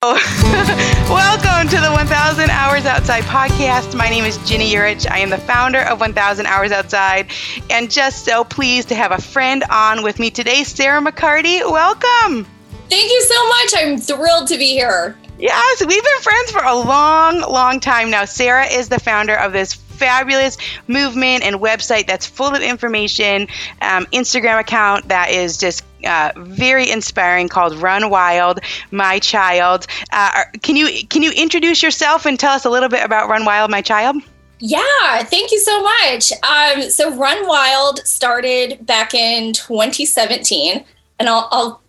Welcome to the 1000 Hours Outside podcast. My name is Ginny Yurich. I am the founder of 1000 Hours Outside and just so pleased to have a friend on with me today, Sara McCarty. Welcome. Thank you so much. I'm thrilled to be here. Yes, we've been friends for a long, long time now. Sara is the founder of this fabulous movement and website that's full of information, um, Instagram account that is just uh, very inspiring called Run Wild, My Child. Uh, can you can you introduce yourself and tell us a little bit about Run Wild, My Child? Yeah, thank you so much. Um, so Run Wild started back in 2017, and I'll, I'll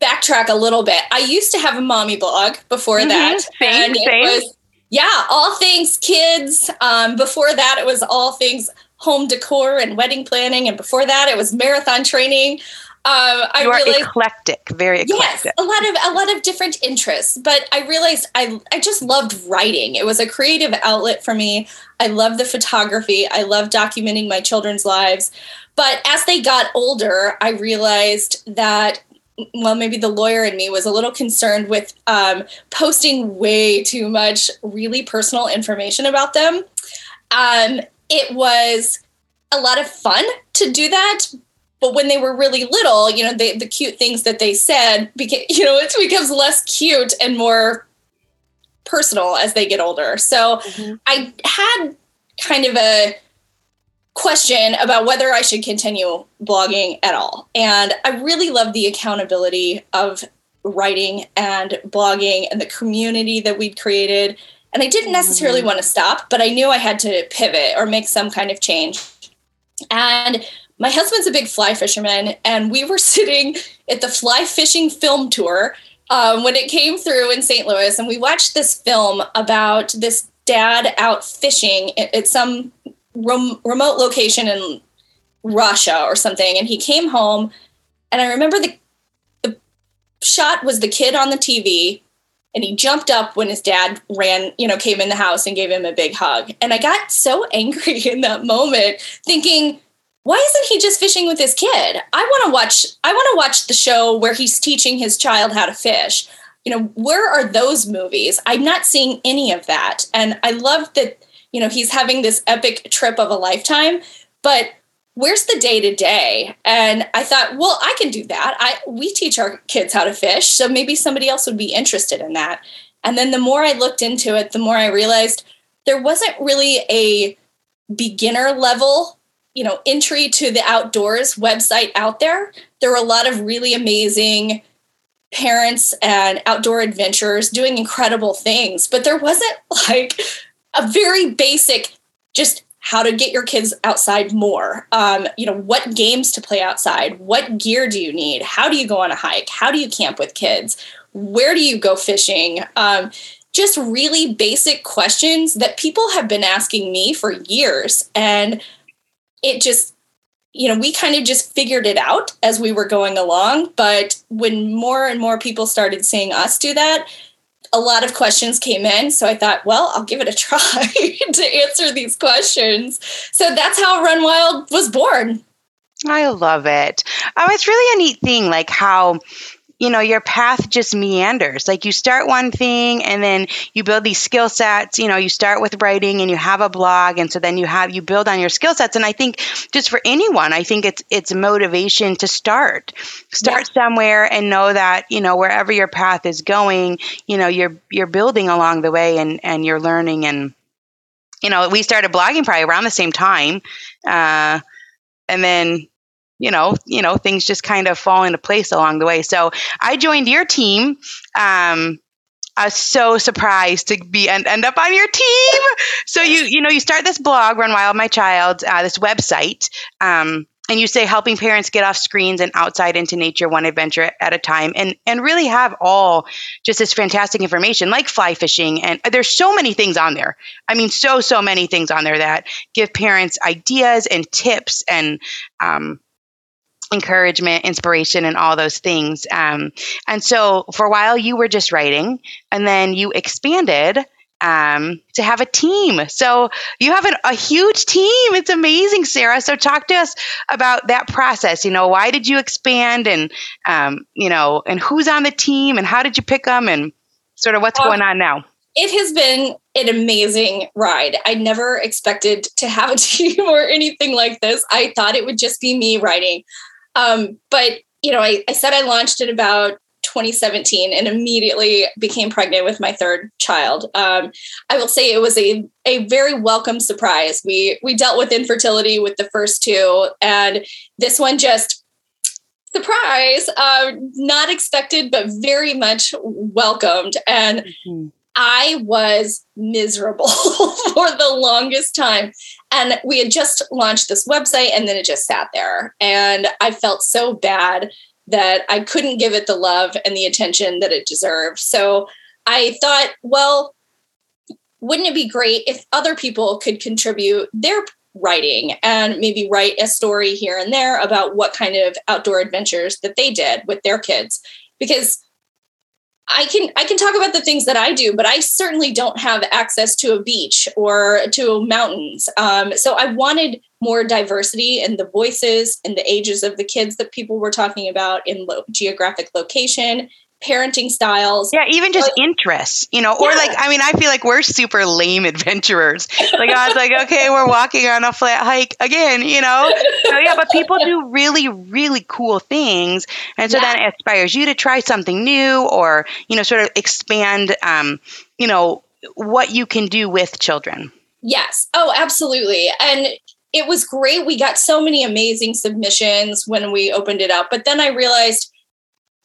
backtrack a little bit. I used to have a mommy blog before mm-hmm. that, same, and same. was yeah, all things kids. Um, before that, it was all things home decor and wedding planning, and before that, it was marathon training. Um, I you are realized, eclectic, very eclectic. Yes, a lot of a lot of different interests. But I realized I I just loved writing. It was a creative outlet for me. I love the photography. I love documenting my children's lives. But as they got older, I realized that well, maybe the lawyer in me was a little concerned with um, posting way too much really personal information about them. Um, it was a lot of fun to do that. But when they were really little, you know, they, the cute things that they said, became, you know, it becomes less cute and more personal as they get older. So mm-hmm. I had kind of a question about whether I should continue blogging at all. And I really love the accountability of writing and blogging and the community that we'd created. And I didn't necessarily mm-hmm. want to stop, but I knew I had to pivot or make some kind of change. And my husband's a big fly fisherman, and we were sitting at the fly fishing film tour um, when it came through in St. Louis, and we watched this film about this dad out fishing at, at some rem- remote location in Russia or something, and he came home, and I remember the the shot was the kid on the TV, and he jumped up when his dad ran, you know, came in the house and gave him a big hug, and I got so angry in that moment, thinking. Why isn't he just fishing with his kid? I want to watch I want to watch the show where he's teaching his child how to fish. You know where are those movies? I'm not seeing any of that. And i love that you know he's having this epic trip of a lifetime but where's the day to day? And i thought well i can do that. I we teach our kids how to fish so maybe somebody else would be interested in that. And then the more i looked into it the more i realized there wasn't really a beginner level you know entry to the outdoors website out there there were a lot of really amazing parents and outdoor adventurers doing incredible things but there wasn't like a very basic, just how to get your kids outside more. Um, you know, what games to play outside, what gear do you need, how do you go on a hike, how do you camp with kids, where do you go fishing. Um, just really basic questions that people have been asking me for years. And it just, you know, we kind of just figured it out as we were going along. But when more and more people started seeing us do that, a lot of questions came in. So I thought, well, I'll give it a try to answer these questions. So that's how Run Wild was born. I love it. Oh, it's really a neat thing, like how you know your path just meanders. Like you start one thing and then you build these skill sets you know you start with writing and you have a blog and so then you have you build on your skill sets. And i think just for anyone i think it's it's motivation to start. Start yeah. somewhere and know that you know wherever your path is going you know you're you're building along the way and and you're learning and you know we started blogging probably around the same time uh and then you know, you know, things just kind of fall into place along the way. So I joined your team. Um, I was so surprised to be and end up on your team. So you, you know, you start this blog, Run Wild My Child, uh, this website. Um, and you say helping parents get off screens and outside into nature one adventure at a time and and really have all just this fantastic information like fly fishing and there's so many things on there i mean so so many things on there that give parents ideas and tips and um, encouragement, inspiration, and all those things. Um, and so for a while, you were just writing, and then you expanded um, to have a team. So you have an, a huge team. It's amazing, Sara. So talk to us about that process. You know, why did you expand, and um, you know, and who's on the team, and how did you pick them, and sort of what's going on now? It has been an amazing ride. I never expected to have a team or anything like this. I thought it would just be me writing. Um, but you know, I, I said I launched in about 2017 and immediately became pregnant with my third child. Um, I will say it was a, a very welcome surprise. We we dealt with infertility with the first two, and this one just surprise, uh, not expected, but very much welcomed. And mm-hmm. I was miserable for the longest time. And we had just launched this website and then it just sat there. And I felt so bad that I couldn't give it the love and the attention that it deserved. So I thought, well, wouldn't it be great if other people could contribute their writing and maybe write a story here and there about what kind of outdoor adventures that they did with their kids? Because I can I can talk about the things that I do, but I certainly don't have access to a beach or to mountains. Um, so I wanted more diversity in the voices and the ages of the kids that people were talking about in lo- geographic location parenting styles. Yeah, even just like, interests, you know, or yeah. like, I mean, I feel like we're super lame adventurers. Like, I was like, okay, we're walking on a flat hike again, you know? So, yeah, but people do really, really cool things. And so yeah. then it inspires you to try something new or, you know, sort of expand, um, you know, what you can do with children. Yes. Oh, absolutely. And it was great. We got so many amazing submissions when we opened it up. But then I realized,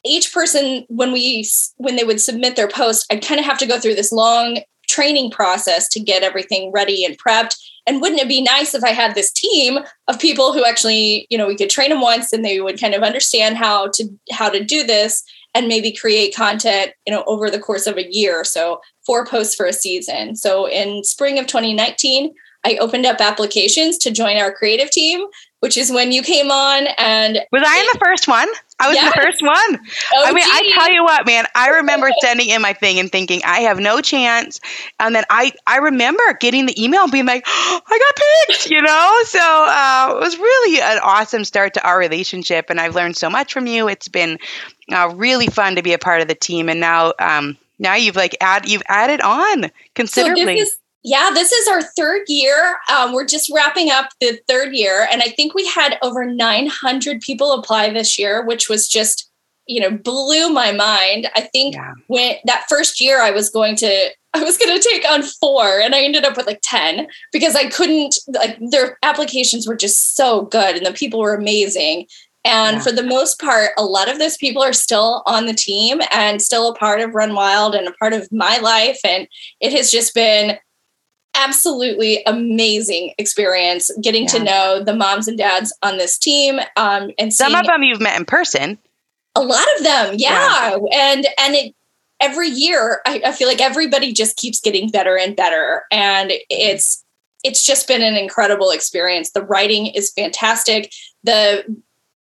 each person when we when they would submit their post i'd kind of have to go through this long training process to get everything ready and prepped and wouldn't it be nice if i had this team of people who actually you know we could train them once and they would kind of understand how to how to do this and maybe create content you know over the course of a year so four posts for a season so in spring of 2019 I opened up applications to join our creative team, which is when you came on. And was I in the first one? I was yes. the first one. Oh, I mean. I tell you what, man, I remember sending in my thing and thinking I have no chance. And then I, I remember getting the email and being like, oh, I got picked, you know? So uh, it was really an awesome start to our relationship. And I've learned so much from you. It's been uh, really fun to be a part of the team. And now, um, now you've like add you've added on considerably. So this is yeah, this is our third year. Um, we're just wrapping up the third year. And I think we had over 900 people apply this year, which was just, you know, blew my mind. I think yeah. when that first year I was going to, I was going to take on four and I ended up with like 10 because I couldn't, like, their applications were just so good and the people were amazing. And yeah. for the most part, a lot of those people are still on the team and still a part of Run Wild and a part of my life. And it has just been absolutely amazing experience getting yeah. to know the moms and dads on this team um, and some of them you've met in person. A lot of them yeah, yeah. and and it every year I, I, feel like everybody just keeps getting better and better. And it's it's just been an incredible experience. The writing is fantastic. The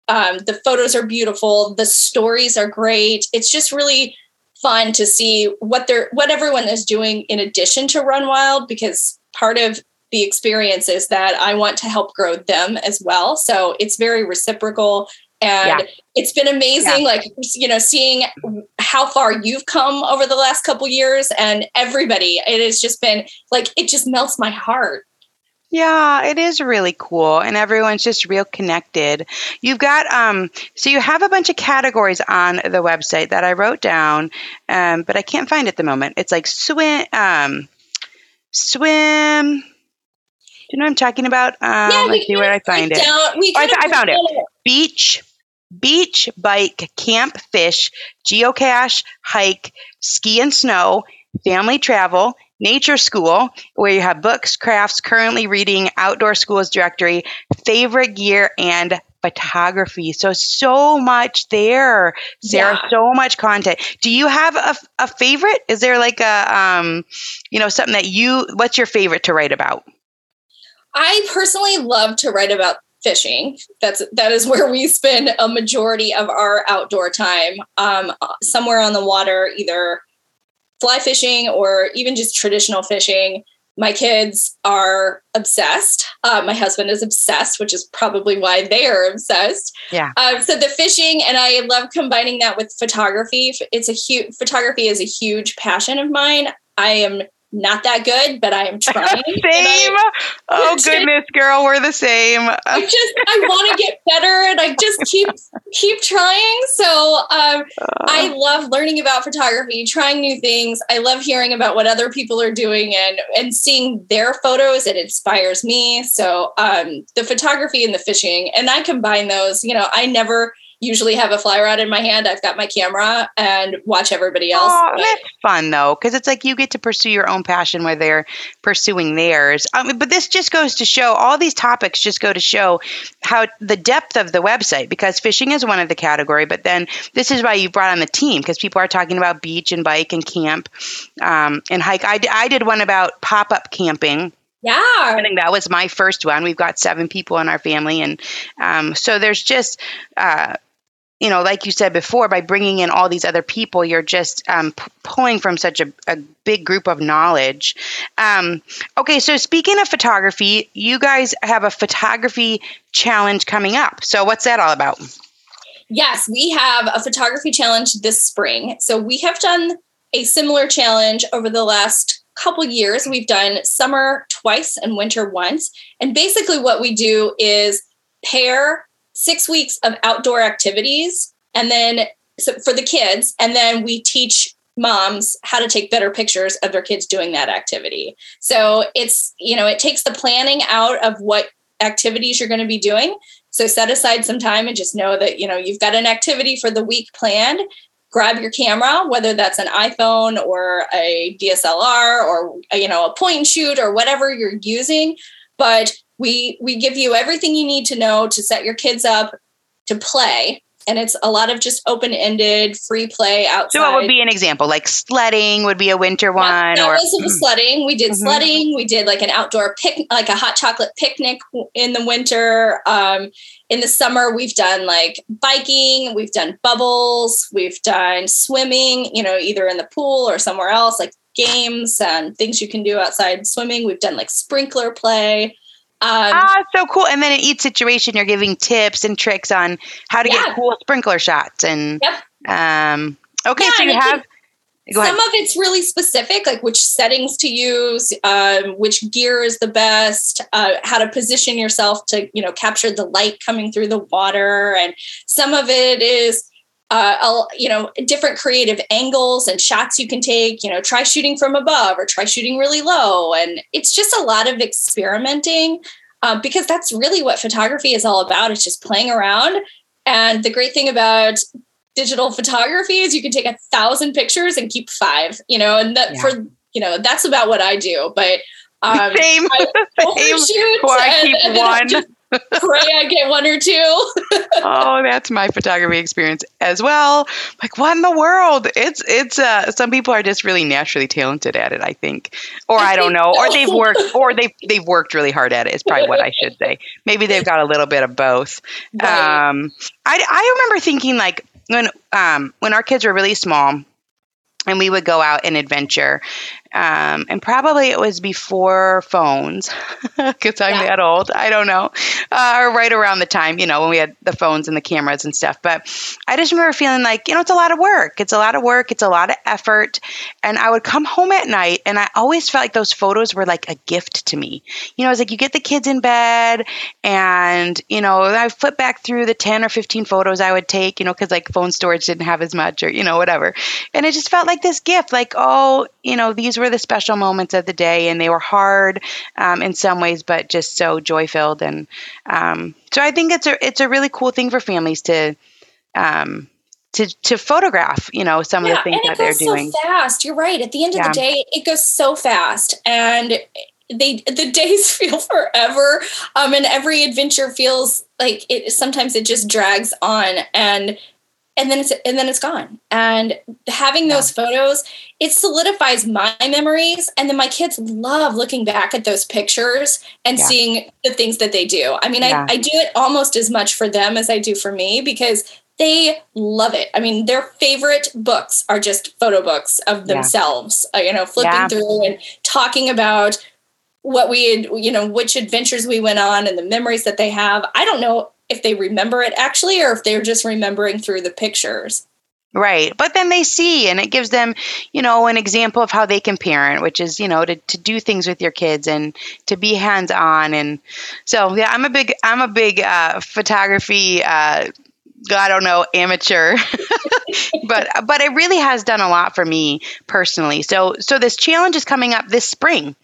um, the photos are beautiful. The stories are great. It's just really fun to see what they're what everyone is doing in addition to Run Wild because part of the experience is that I want to help grow them as well. So it's very reciprocal and yeah. it's been amazing yeah. like you know seeing how far you've come over the last couple years and everybody it has just been like it just melts my heart yeah, it is really cool, and everyone's just real connected. You've got um, so you have a bunch of categories on the website that I wrote down, um, but I can't find at the moment. It's like swim, um, swim. Do you know what I'm talking about? Um, yeah, let's see where I find it. Oh, I, I found it. Beach, beach, bike, camp, fish, geocache, hike, ski and snow, family travel, Nature School, where you have books, crafts, currently reading, outdoor schools directory, favorite gear, and photography. So, so much there, Sara, yeah. so much content. Do you have a, a favorite? Is there like a, um, you know, something that you, what's your favorite to write about? I personally love to write about fishing. That's that is where we spend a majority of our outdoor time. Um, somewhere on the water, either fly fishing or even just traditional fishing. my kids are obsessed. Uh, my husband is obsessed, which is probably why they are obsessed. Yeah. Uh, so the fishing, and I love combining that with photography. It's a huge photography is a huge passion of mine. I am not that good, but I am trying. same. I, oh goodness, girl, we're the same. I just I want to get better, and I just keep keep trying. So um, uh, I love learning about photography, trying new things. I love hearing about what other people are doing, and and seeing their photos. It inspires me. So um, the photography and the fishing, and I combine those. You know, I never usually have a fly rod in my hand. I've got my camera and watch everybody else. Oh, that's fun though, because it's like you get to pursue your own passion where they're pursuing theirs. Um, but this just goes to show all these topics just go to show how the depth of the website, because fishing is one of the category, but then this is why you brought on the team because people are talking about beach and bike and camp um, and hike. I, I did one about pop up camping. Yeah. I think that was my first one. We've got seven people in our family. And um, so there's just, uh, you know, like you said before, by bringing in all these other people, you're just um, p- pulling from such a, a, big group of knowledge. Um, okay, so speaking of photography, you guys have a photography challenge coming up. So, what's that all about? Yes, we have a photography challenge this spring. So, we have done a similar challenge over the last couple years. We've done summer twice and winter once. And basically, what we do is pair six weeks of outdoor activities and then so for the kids and then we teach moms how to take better pictures of their kids doing that activity. So it's you know it takes the planning out of what activities you're going to be doing. So set aside some time and just know that you know you've got an activity for the week planned. Grab your camera whether that's an iphone or a dslr or you know a point and shoot or whatever you're using but we we give you everything you need to know to set your kids up to play and it's a lot of just open-ended free play outside. So what would be an example? Like sledding would be a winter one, yeah, that or was sledding. We did mm-hmm. sledding. We did like an outdoor pic, like a hot chocolate picnic in the winter. Um, in the summer, we've done like biking. We've done bubbles. We've done swimming. You know, either in the pool or somewhere else, like games and things you can do outside swimming. We've done like sprinkler play. Um, ah, so cool! And then in each situation, you're giving tips and tricks on how to yeah. get cool sprinkler shots. And yep. um, okay, yeah, so you have. Some ahead. of it's really specific, like which settings to use, um, which gear is the best, uh, how to position yourself to, you know, capture the light coming through the water, and some of it is uh, you know, different creative angles and shots you can take. You know, try shooting from above or try shooting really low. And it's just a lot of experimenting um, because that's really what photography is all about. It's just playing around. And the great thing about digital photography is you can take a thousand pictures and keep five, you know, and that yeah. for, you know, that's about what I do. But um, same, I same. Or I keep and, and one. Pray I get one or two. oh, that's my photography experience as well. Like, what in the world? It's it's uh some people are just really naturally talented at it, I think. Or I, I don't know. So. Or they've worked or they've they've worked really hard at it, is probably what I should say. Maybe they've got a little bit of both. Right. Um I I remember thinking like when um when our kids were really small and we would go out and adventure um, and probably it was before phones because I'm yeah. that old. I don't know, uh, or right around the time you know when we had the phones and the cameras and stuff. But I just remember feeling like you know it's a lot of work. It's a lot of work. It's a lot of effort. And I would come home at night, and I always felt like those photos were like a gift to me. You know, it's like you get the kids in bed, and you know I flip back through the ten or fifteen photos I would take. You know, because like phone storage didn't have as much, or you know whatever. And it just felt like this gift. Like oh, you know these were the special moments of the day, and they were hard um, in some ways, but just so joy filled. And um, so I think it's a it's a really cool thing for families to um, to to photograph. You know, some yeah, of the things that they're doing. So fast. You're right. At the end of yeah. the day, it goes so fast, and they the days feel forever um and every adventure feels like it sometimes it just drags on and and then it's and then it's gone and having those yeah. photos it solidifies my memories and then my kids love looking back at those pictures and yeah. seeing the things that they do i mean yeah. I, I do it almost as much for them as i do for me because they love it i mean their favorite books are just photo books of themselves uh, you know flipping through and talking about what we had, you know, which adventures we went on and the memories that they have. I don't know if they remember it actually or if they're just remembering through the pictures. Right. But then they see, and it gives them, you know, an example of how they can parent, which is, you know, to, to do things with your kids and to be hands on. And so, yeah, I'm a big, I'm a big uh, photography, uh, I don't know, amateur, but, but it really has done a lot for me personally. So, so this challenge is coming up this spring.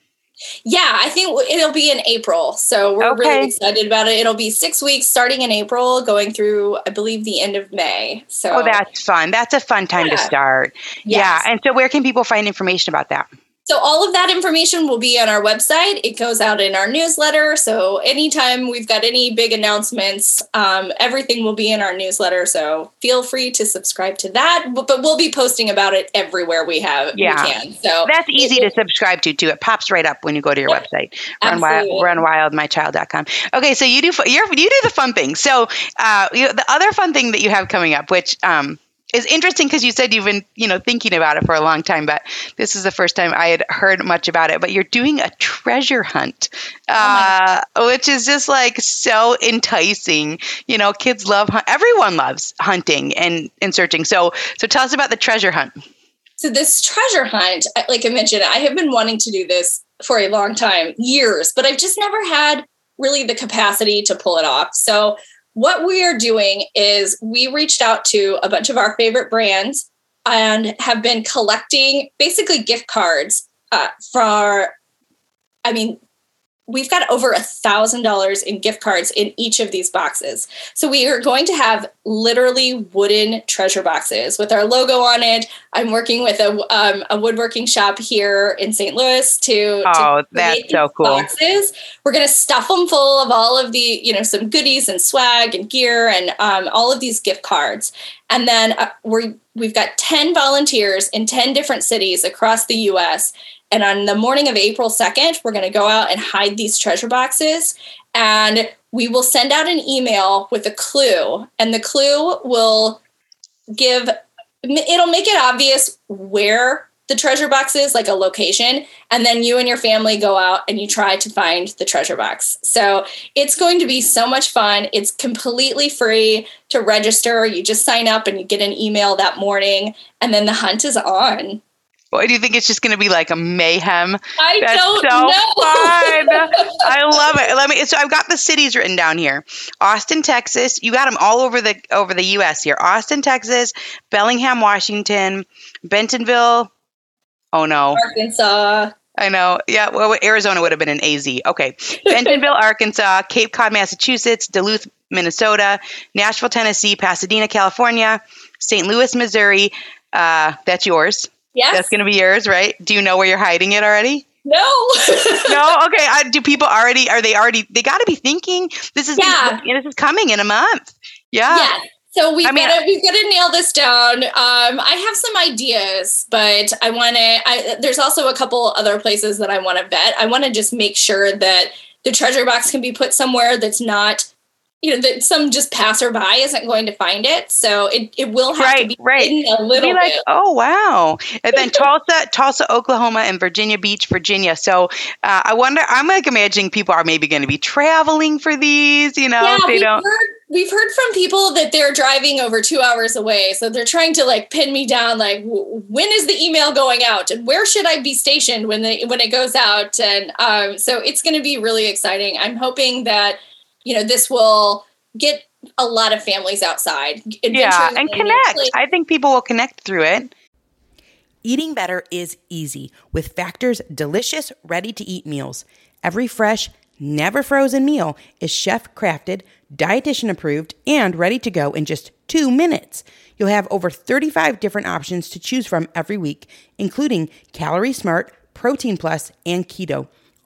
Yeah, I think it'll be in April. So we're okay. really excited about it. It'll be six weeks starting in April, going through, I believe, the end of May. So Oh, that's fun. That's a fun time yeah. to start. Yes. Yeah. And so where can people find information about that? So all of that information will be on our website. It goes out in our newsletter. So anytime we've got any big announcements, um, everything will be in our newsletter. So feel free to subscribe to that. But, but we'll be posting about it everywhere we have yeah. we can. So that's easy it, to subscribe to too. It pops right up when you go to your yeah, website. Run wild, runwildmychild.com. Okay, so you do you you do the fun thing. So uh, you, the other fun thing that you have coming up, which um, is interesting because you said you've been you know thinking about it for a long time but this is the first time i had heard much about it but you're doing a treasure hunt oh uh, which is just like so enticing. You know kids love everyone loves hunting and and searching. So so tell us about the treasure hunt. So this treasure hunt like i mentioned i have been wanting to do this for a long time years but i've just never had really the capacity to pull it off. So what we are doing is we reached out to a bunch of our favorite brands and have been collecting basically gift cards uh, for, I mean, we've got over a thousand dollars in gift cards in each of these boxes. So we are going to have literally wooden treasure boxes with our logo on it. I'm working with a, um, a woodworking shop here in St. Louis to oh, to that's so cool. Boxes. We're going to stuff them full of all of the you know some goodies and swag and gear and um, all of these gift cards. And then uh, we we've got 10 volunteers in 10 different cities across the US and on the morning of April 2nd, we're going to go out and hide these treasure boxes. And we will send out an email with a clue. And the clue will give, it'll make it obvious where the treasure box is, like a location. And then you and your family go out and you try to find the treasure box. So it's going to be so much fun. It's completely free to register. You just sign up and you get an email that morning. And then the hunt is on. Boy, do you think it's just going to be like a mayhem? I That's don't so know. fun. I love it. Let me. So I've got the cities written down here: Austin, Texas. You got them all over the over the U.S. here: Austin, Texas, Bellingham, Washington, Bentonville. Oh no, Arkansas. I know. Yeah, well, Arizona would have been an AZ. Okay, Bentonville, Arkansas, Cape Cod, Massachusetts, Duluth, Minnesota, Nashville, Tennessee, Pasadena, California, St. Louis, Missouri. Uh, that's yours. Yes. That's going to be yours, right? Do you know where you're hiding it already? No. no. Okay. Uh, do people already? Are they already? They got to be thinking this is yeah. this is coming in a month. Yeah. Yeah. So we've got to we've got to nail this down. Um, I have some ideas, but I want to. I there's also a couple other places that I want to vet. I want to just make sure that the treasure box can be put somewhere that's not you know that some just passerby isn't going to find it. So it, it will have right, to be right. a little be like bit. oh wow. And then tulsa tulsa oklahoma and virginia beach virginia. So uh, i wonder i'm like imagining people are maybe going to be traveling for these you know yeah, they we've don't heard, we've heard from people that they're driving over two hours away. So they're trying to like pin me down like when is the email going out? And where should i be stationed when the when it goes out? And um, so it's going to be really exciting. I'm hoping that you know, this will get a lot of families outside. Yeah, and connect. I think people will connect through it. Eating better is easy with Factor's delicious, ready to eat meals. Every fresh, never frozen meal is chef crafted, dietitian approved, and ready to go in just two minutes. You'll have over 35 different options to choose from every week, including Calorie Smart, Protein Plus, and Keto.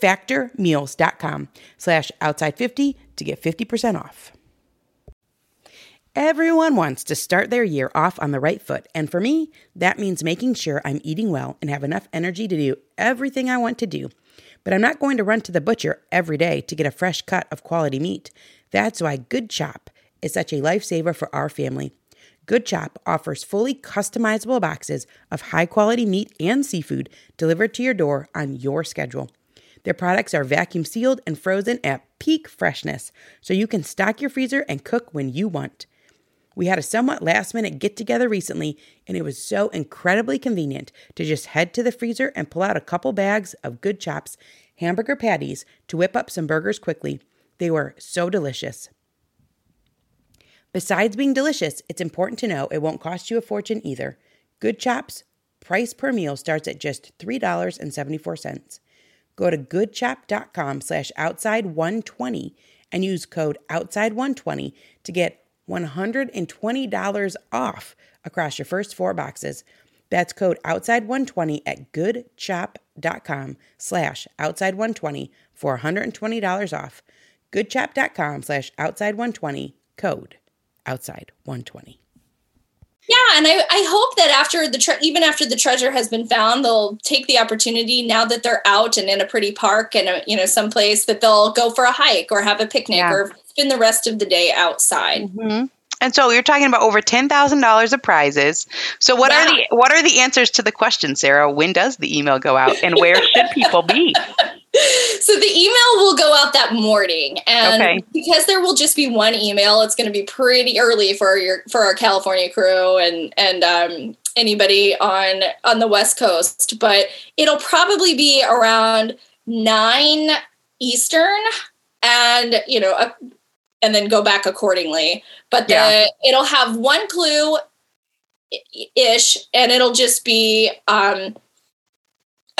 factormeals.com slash outside50 to get 50% off. Everyone wants to start their year off on the right foot, and for me, that means making sure I'm eating well and have enough energy to do everything I want to do. But I'm not going to run to the butcher every day to get a fresh cut of quality meat. That's why Good Chop is such a lifesaver for our family. Good Chop offers fully customizable boxes of high quality meat and seafood delivered to your door on your schedule. Their products are vacuum sealed and frozen at peak freshness, so you can stock your freezer and cook when you want. We had a somewhat last minute get together recently, and it was so incredibly convenient to just head to the freezer and pull out a couple bags of Good Chops hamburger patties to whip up some burgers quickly. They were so delicious. Besides being delicious, it's important to know it won't cost you a fortune either. Good Chops price per meal starts at just $3.74. Go to goodchop.com slash outside120 and use code outside120 to get $120 off across your first four boxes. That's code outside120 at goodchop.com slash outside120 for $120 off. goodchop.com slash outside120 code outside 120. Yeah, and I, I hope that after the tre- even after the treasure has been found, they'll take the opportunity now that they're out and in a pretty park and a, you know someplace that they'll go for a hike or have a picnic yeah. or spend the rest of the day outside. Mm-hmm. And so you're talking about over ten thousand dollars of prizes. So what yeah. are the what are the answers to the question, Sara? When does the email go out, and where should people be? so the email will go out that morning and okay. because there will just be one email it's going to be pretty early for your for our california crew and and um, anybody on on the west coast but it'll probably be around nine eastern and you know a, and then go back accordingly but the, yeah. it'll have one clue ish and it'll just be um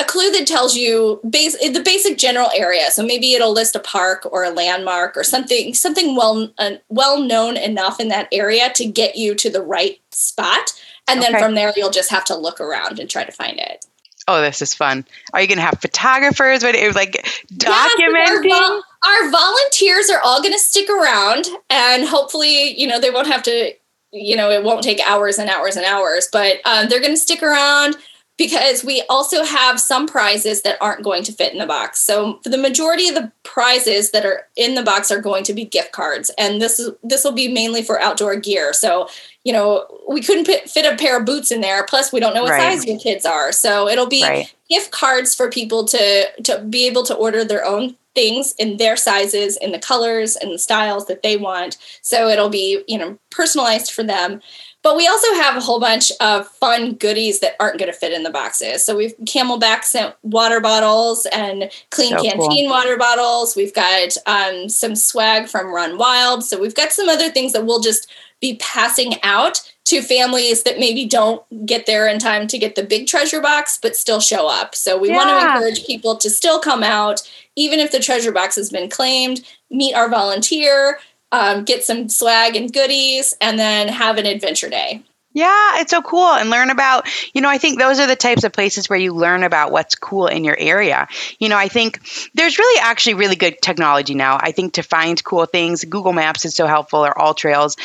a clue that tells you base, the basic general area. So maybe it'll list a park or a landmark or something something well uh, well known enough in that area to get you to the right spot. And then okay. from there, you'll just have to look around and try to find it. Oh, this is fun. Are you going to have photographers? But like documenting? Yes, our, our volunteers are all going to stick around, and hopefully, you know, they won't have to. You know, it won't take hours and hours and hours, but um, they're going to stick around because we also have some prizes that aren't going to fit in the box. So for the majority of the prizes that are in the box are going to be gift cards, and this is this will be mainly for outdoor gear. So you know we couldn't fit a pair of boots in there. Plus we don't know what right. size your kids are, so it'll be right. gift cards for people to to be able to order their own things in their sizes in the colors and the styles that they want so it'll be you know personalized for them but we also have a whole bunch of fun goodies that aren't going to fit in the boxes. So we've CamelBak sent water bottles and Klean so Kanteen cool. water bottles. We've got um, some swag from Run Wild. So we've got some other things that we'll just be passing out to families that maybe don't get there in time to get the big treasure box, but still show up. So we yeah. want to encourage people to still come out, even if the treasure box has been claimed, meet our volunteer um, get some swag and goodies, and then have an adventure day. Yeah, it's so cool and learn about, you know, I think those are the types of places where you learn about what's cool in your area. You know, I think there's really actually really good technology now. I think to find cool things, Google Maps is so helpful or All Trails.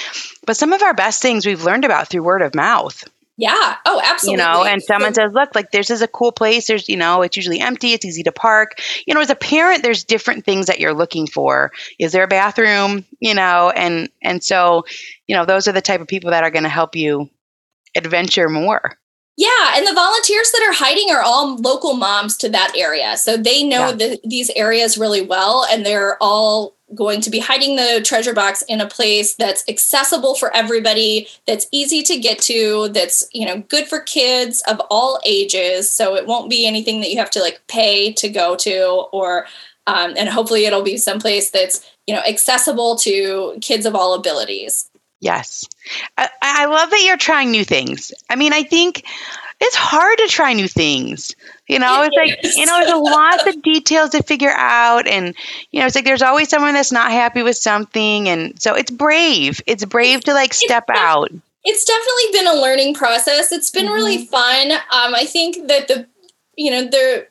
But some of our best things we've learned about through word of mouth. Yeah. Oh, absolutely. You know, and someone says, look, like this is a cool place. There's, you know, it's usually empty. It's easy to park. You know, as a parent, there's different things that you're looking for. Is there a bathroom? You know, and, and so, you know, those are the type of people that are going to help you adventure more. Yeah, and the volunteers that are hiding are all local moms to that area. So they know yeah. the, these areas really well and they're all going to be hiding the treasure box in a place that's accessible for everybody that's easy to get to that's you know good for kids of all ages so it won't be anything that you have to like pay to go to or um, and hopefully it'll be someplace that's you know accessible to kids of all abilities. Yes, I, I love that you're trying new things. I mean, I think it's hard to try new things. You know, it's like, you know, there's a lot of details to figure out. And, you know, it's like there's always someone that's not happy with something. And so it's brave. It's brave to like step out. It's definitely been a learning process. It's been mm-hmm. really fun. Um, I think that the, you know, the,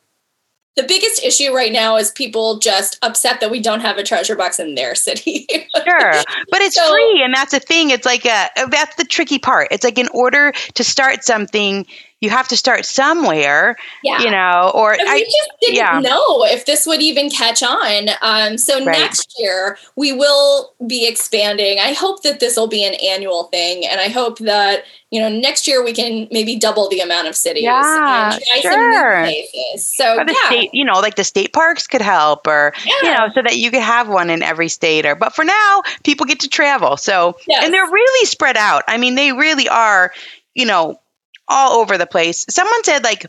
the biggest issue right now is people just upset that we don't have a treasure box in their city. sure. But it's so, free and that's a thing. It's like a that's the tricky part. It's like in order to start something, you have to start somewhere, yeah. you know, or and we I, just didn't yeah. know if this would even catch on. Um, so right. next year we will be expanding. I hope that this will be an annual thing, and I hope that you know next year we can maybe double the amount of cities. Yeah, sure. So or the yeah. state, you know, like the state parks could help, or yeah. you know, so that you could have one in every state. Or but for now, people get to travel. So yes. and they're really spread out. I mean, they really are. You know, all over the place. Someone said like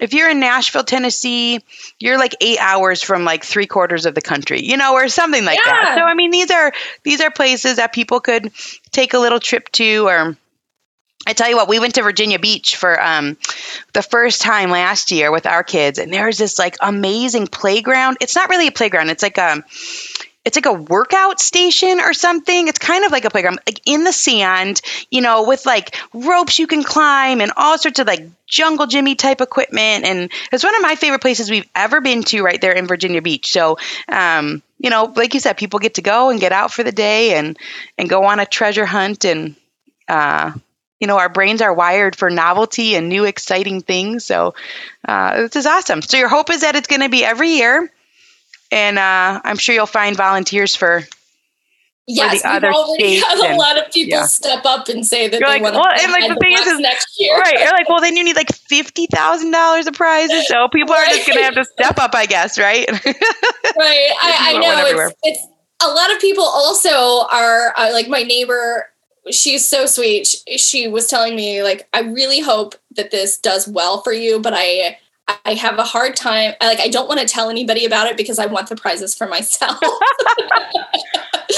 if you're in Nashville, Tennessee, you're like eight hours from like three quarters of the country, you know, or something like yeah. that. So I mean, these are these are places that people could take a little trip to. Or I tell you what, we went to Virginia Beach for um, the first time last year with our kids, and there's this like amazing playground. It's not really a playground; it's like a it's like a workout station or something. It's kind of like a playground, like in the sand, you know, with like ropes you can climb and all sorts of like jungle Jimmy type equipment. And it's one of my favorite places we've ever been to right there in Virginia Beach. So, um, you know, like you said, people get to go and get out for the day and and go on a treasure hunt and uh, you know, our brains are wired for novelty and new exciting things. So uh, this is awesome. So your hope is that it's going to be every year and uh, I'm sure you'll find volunteers for. Yes, we've already had a and, lot of people yeah. step up and say that You're they like, want well, to and like the thing is, next year. Right. You're like, well, then you need like fifty thousand dollars of prizes, so people right. are just gonna have to step up, I guess, right? right. I, I know it's, it's a lot of people also are uh, like my neighbor she's so sweet she, she, was telling me like i really hope that this does well for you but i I have a hard time. Like, I don't want to tell anybody about it because I want the prizes for myself.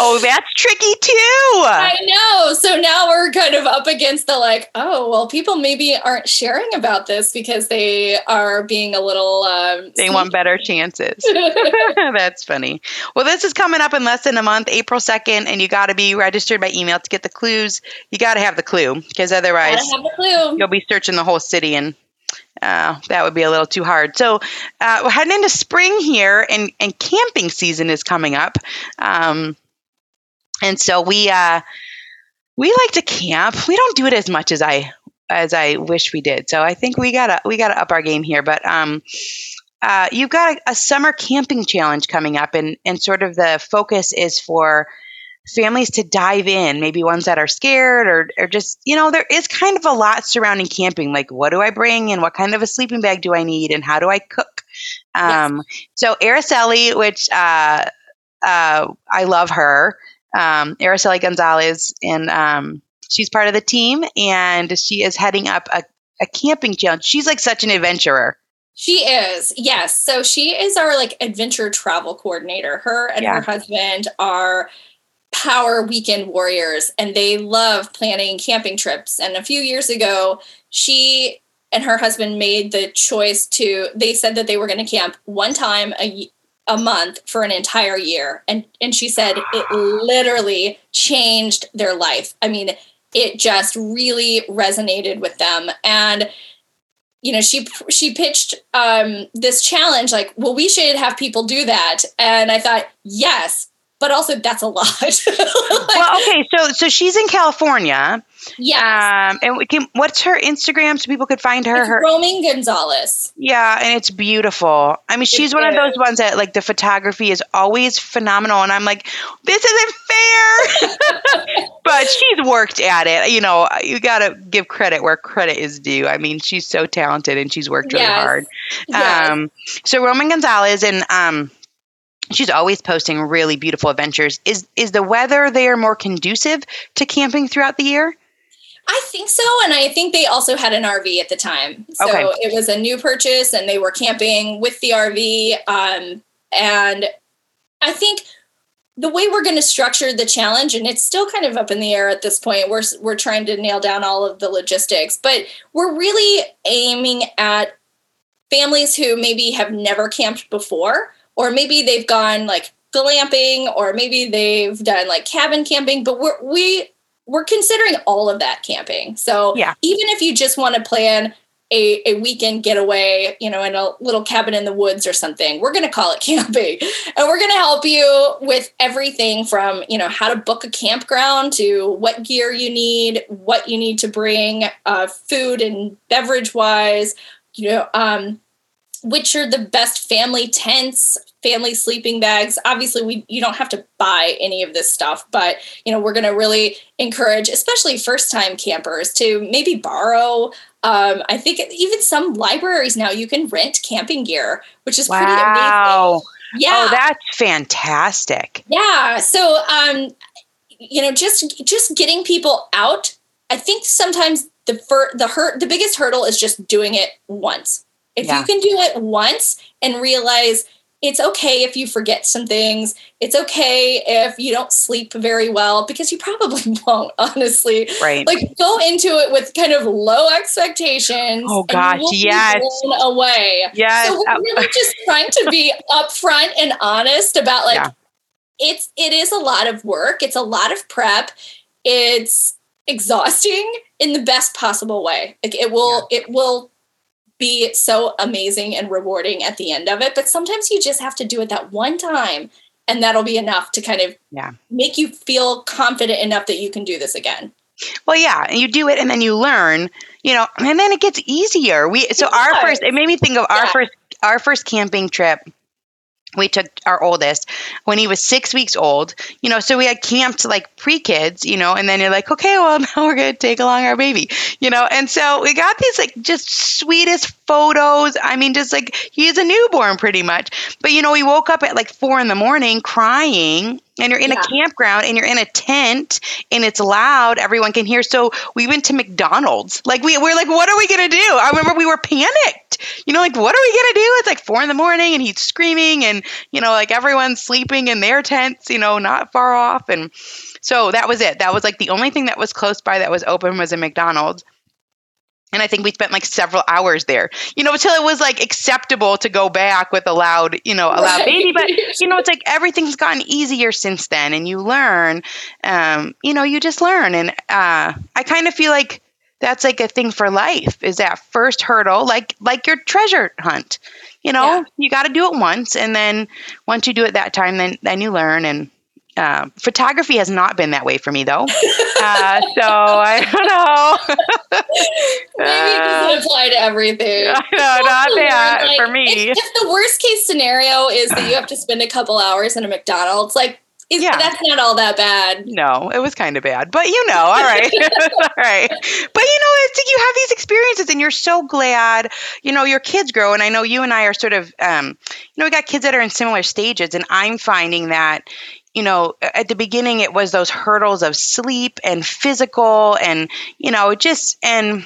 oh, that's tricky too. I know. So now we're kind of up against the like, oh, well, people maybe aren't sharing about this because they are being a little. Um, they want better chances. that's funny. Well, this is coming up in less than a month, April 2nd, and you got to be registered by email to get the clues. You got to have the clue because otherwise, you'll be searching the whole city and uh, that would be a little too hard. So uh, we're heading into spring here, and, and camping season is coming up. Um, and so we uh, we like to camp. We don't do it as much as I as I wish we did. So I think we gotta we gotta up our game here. But um, uh, you've got a, a summer camping challenge coming up, and and sort of the focus is for families to dive in, maybe ones that are scared or, or just, you know, there is kind of a lot surrounding camping. Like, what do I bring and what kind of a sleeping bag do I need and how do I cook? Um, yes. So, Araceli, which uh, uh, I love her, um, Araceli Gonzalez, and um, she's part of the team and she is heading up a, a camping challenge. She's like such an adventurer. She is, yes. So she is our like adventure travel coordinator. Her and yeah. her husband are power weekend warriors and they love planning camping trips. And a few years ago, she and her husband made the choice to they said that they were going to camp one time a, a month for an entire year. And and she said it literally changed their life. I mean it just really resonated with them. And you know she she pitched um, this challenge like well we should have people do that. And i thought yes but also that's a lot. like, well, okay, so so she's in California. Yeah. Um, and we can, what's her Instagram so people could find her? It's her Roaming Gonzalez. Yeah, and it's beautiful. I mean, it she's is. one of those ones that like the photography is always phenomenal, and I'm like, this isn't fair. but she's worked at it. You know, you got to give credit where credit is due. I mean, she's so talented and she's worked really yes. hard. Yes. Um, so Roaming Gonzalez and um she's always posting really beautiful adventures. Is is the weather there more conducive to camping throughout the year? I think so, and I think they also had an RV at the time, so okay. it was a new purchase, and they were camping with the RV. Um, And I think the way we're going to structure the challenge and it's still kind of up in the air at this point we're we're trying to nail down all of the logistics but we're really aiming at families who maybe have never camped before or maybe they've gone like glamping or maybe they've done like cabin camping but we're we we're considering all of that camping so Yeah. even if you just want to plan a, a weekend getaway, you know, in a little cabin in the woods or something. We're going to call it camping. And we're going to help you with everything from, you know, how to book a campground to what gear you need, what you need to bring, uh, food and beverage wise, you know, um, which are the best family tents, family sleeping bags. Obviously, we you don't have to buy any of this stuff, but you know, we're going to really encourage, especially first-time campers, to maybe borrow. Um, I think even some libraries now you can rent camping gear, which is pretty amazing. Wow. Yeah, Oh, that's fantastic. yeah. So, um, you know, just just getting people out. I think sometimes the fir- the hurt the biggest hurdle is just doing it once. If Yeah. you can do it once and realize it's okay if you forget some things, it's okay if you don't sleep very well because you probably won't. Honestly, Right. like go into it with kind of low expectations. Oh, gosh, yes. away. yes. So we're uh, really just trying to be upfront and honest about like Yeah. it's it is a lot of work. It's a lot of prep. It's exhausting in the best possible way. Like it will it will be so amazing and rewarding at the end of it. But sometimes you just have to do it that one time and that'll be enough to kind of Yeah. make you feel confident enough that you can do this again. Well, yeah, and you do it and then you learn, you know, and then it gets easier. We so our first it made me think of our Yeah. first our first camping trip. We took our oldest when he was six weeks old, you know. So we had camped like pre kids, you know, and then you're like, okay, well now we're gonna take along our baby, you know. And so we got these like just sweetest photos. I mean, just like he's a newborn pretty much. But you know, we woke up at like four in the morning crying, and you're in Yeah. a campground and you're in a tent and it's loud, everyone can hear. So we went to McDonald's. Like we we're like, what are we gonna do? I remember we were panicked. You know, like what are we gonna do? It's like four in the morning and he's screaming and you know, like everyone's sleeping in their tents, you know, not far off. And so that was it. That was like the only thing that was close by that was open was a McDonald's. And I think we spent like several hours there, you know, until it was like acceptable to go back with a loud, you know, a loud Right. baby. But you know, it's like everything's gotten easier since then, and you learn. Um, you know, you just learn, and uh, I kind of feel like that's like a thing for life. Is that first hurdle, like like your treasure hunt? You know, Yeah. you got to do it once, and then once you do it that time, then then you learn and. Uh, photography has not been that way for me though, uh, so I don't know. Maybe it Uh, doesn't apply to everything. I know, not that like, for me. If, if the worst case scenario is that you have to spend a couple hours in a McDonald's, like Yeah. that's not all that bad. No, it was kind of bad, but you know, all right, all right. But you know, it's you have these experiences, and you're so glad. You know, your kids grow, and I know you and I are sort of, um, you know, we got kids that are in similar stages, and I'm finding that. You know, at the beginning, it was those hurdles of sleep and physical, and you know, just and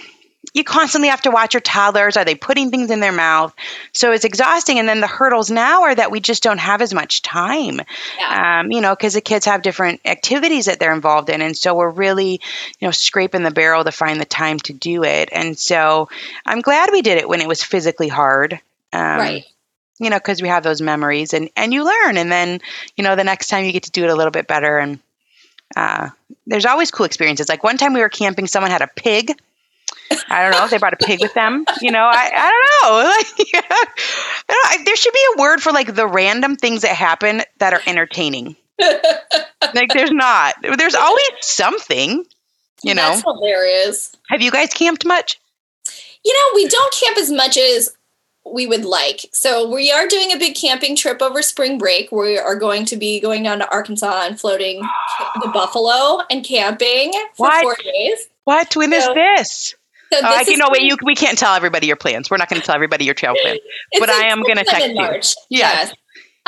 you constantly have to watch your toddlers. Are they putting things in their mouth? So it's exhausting. And then the hurdles now are that we just don't have as much time Yeah. um, you know, because the kids have different activities that they're involved in. And so we're really, you know, scraping the barrel to find the time to do it. And so I'm glad we did it when it was physically hard. Um, right. You know, because we have those memories and, and you learn. And then, you know, the next time you get to do it a little bit better. And uh, there's always cool experiences. Like one time we were camping, someone had a pig. I don't know if they brought a pig with them. You know, I, I don't know. Like, yeah. I don't. I- There should be a word for like the random things that happen that are entertaining like there's not there's always something you know That's hilarious. have you guys camped much You know, we don't camp as much as we would like. So we are doing a big camping trip over spring break. We are going to be going down to Arkansas and floating the buffalo and camping for What? four days. what when is So- this So I this can, is no wait you we can't tell everybody your plans we're not going to tell everybody your trail plan but I am gonna sometime text you. March. Yes.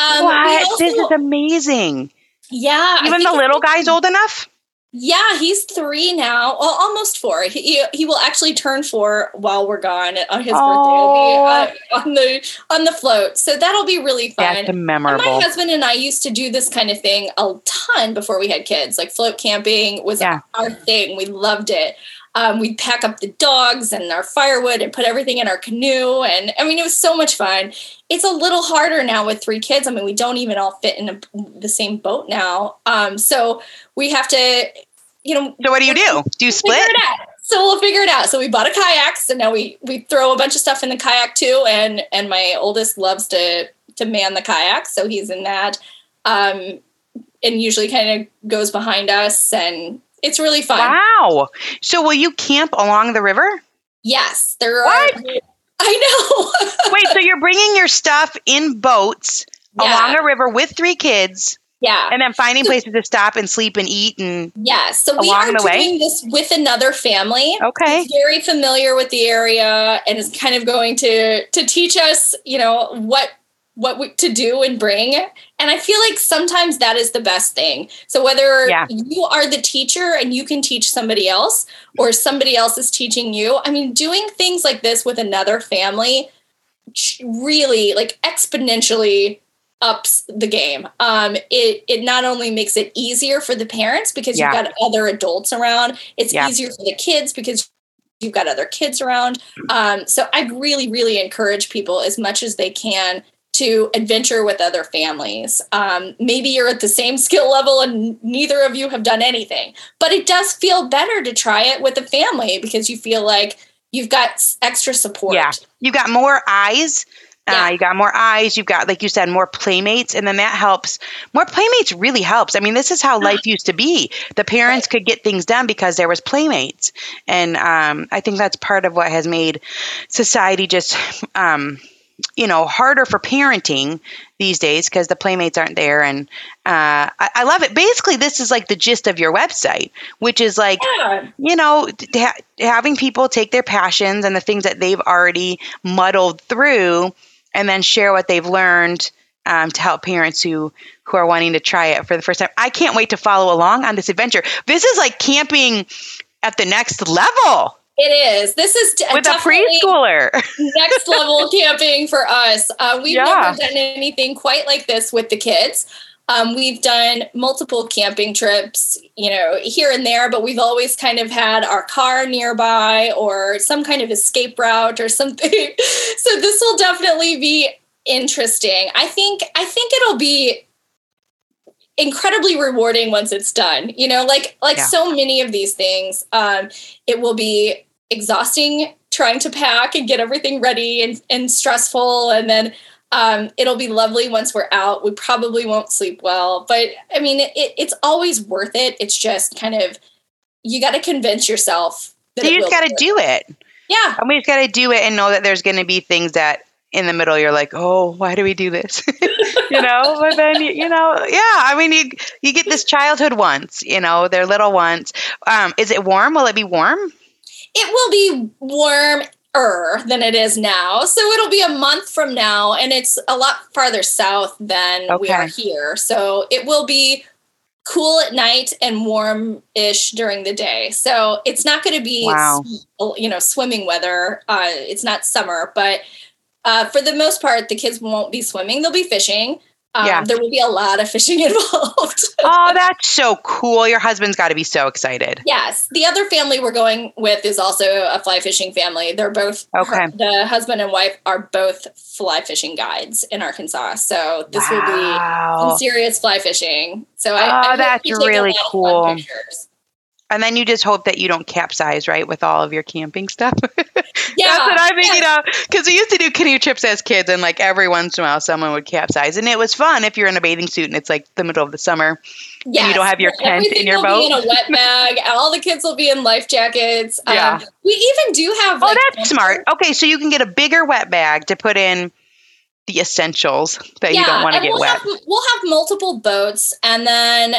Yes. Um, what also- this is amazing yeah. Even the little guys old enough Yeah, he's three now. Well, almost four. He he will actually turn four while we're gone on his Oh. birthday. Uh, on the on the float, so that'll be really fun. That's And memorable. my husband and I used to do this kind of thing a ton before we had kids. Like float camping was Yeah. our thing. We loved it. Um, we'd pack up the dogs and our firewood and put everything in our canoe. And I mean, it was so much fun. It's a little harder now with three kids. I mean, we don't even all fit in a, the same boat now. Um, so we have to, you know, So what do you do? Do you split? So we'll figure it out. So we bought a kayak. So now we we throw a bunch of stuff in the kayak too. And and my oldest loves to to man the kayak, so he's in that. Um, and usually kind of goes behind us, and it's really fun. Wow. So will you camp along the river? Yes, there What? are. I know. Wait, so you're bringing your stuff in boats Yeah. along a river with three kids yeah. and then finding places to stop and sleep and eat and Yes. So we Along are the way? this with another family. Okay. Very familiar with the area and is kind of going to to teach us, you know, what what we, to do and bring. And I feel like sometimes that is the best thing. So whether Yeah. you are the teacher and you can teach somebody else or somebody else is teaching you, I mean doing things like this with another family really like exponentially ups the game. Um, it it not only makes it easier for the parents because Yeah. you've got other adults around. It's Yeah. easier for the kids because you've got other kids around. Um, so I really really encourage people as much as they can to adventure with other families. Um, maybe you're at the same skill level and neither of you have done anything, but it does feel better to try it with a family because you feel like you've got extra support. Yeah. you've got more eyes. Yeah. Uh, you got more eyes. You've got, like you said, more playmates, and then that helps. More playmates really helps. I mean, this is how life used to be. The parents could get things done because there was playmates, and um, I think that's part of what has made society just, um, you know, harder for parenting these days because the playmates aren't there. And uh, I, I love it. Basically, this is like the gist of your website, which is like Yeah. you know, ha- having people take their passions and the things that they've already muddled through and then share what they've learned um, to help parents who who are wanting to try it for the first time. I can't wait to follow along on this adventure. This is like camping at the next level It is. This is with a preschooler. next level camping for us. Uh, we've Yeah. never done anything quite like this with the kids. Um, we've done multiple camping trips, you know, here and there, but we've always kind of had our car nearby or some kind of escape route or something. so this will definitely be interesting. I think. I think it'll be incredibly rewarding once it's done. You know, like like Yeah. so many of these things, um, it will be exhausting trying to pack and get everything ready and, and stressful and then um, it'll be lovely once we're out we probably won't sleep well but i mean it, it's always worth it it's just kind of you got to convince yourself that you just got to do it. yeah And we just got to do it and know that there's going to be things that in the middle you're like, oh, why do we do this? you know, but then you, you know, yeah. I mean, you you get this childhood once, you know, they're little once. Um, is it warm? Will it be warm? It will be warmer than it is now. So it'll be a month from now and it's a lot farther south than we are here. So it will be cool at night and warm-ish during the day. So it's not going to be Wow. you know swimming weather. Uh, it's not summer but uh, for the most part the kids won't be swimming. They'll be fishing um, Yeah. there will be a lot of fishing involved Oh, that's so cool. Your husband's got to be so excited. Yes, the other family we're going with is also a fly fishing family. They're both Okay. the husband and wife are both fly fishing guides in Arkansas. So this will be some serious fly fishing. So I, Oh, I that's we take a really lot of fun cool. pictures. And then you just hope that you don't capsize, right, with all of your camping stuff. Yeah, That's what I'm thinking yeah. of. Because we used to do canoe trips as kids, and like every once in a while, someone would capsize, and it was fun if you're in a bathing suit and it's like the middle of the summer. Yes. don't have your tent in your will Be boat? in a wet bag. All the kids will be in life jackets. Um, Yeah. we even do have. Oh, like, that's smart. Okay, so you can get a bigger wet bag to put in the essentials that you don't want to get we'll wet. Have, we'll have multiple boats, and then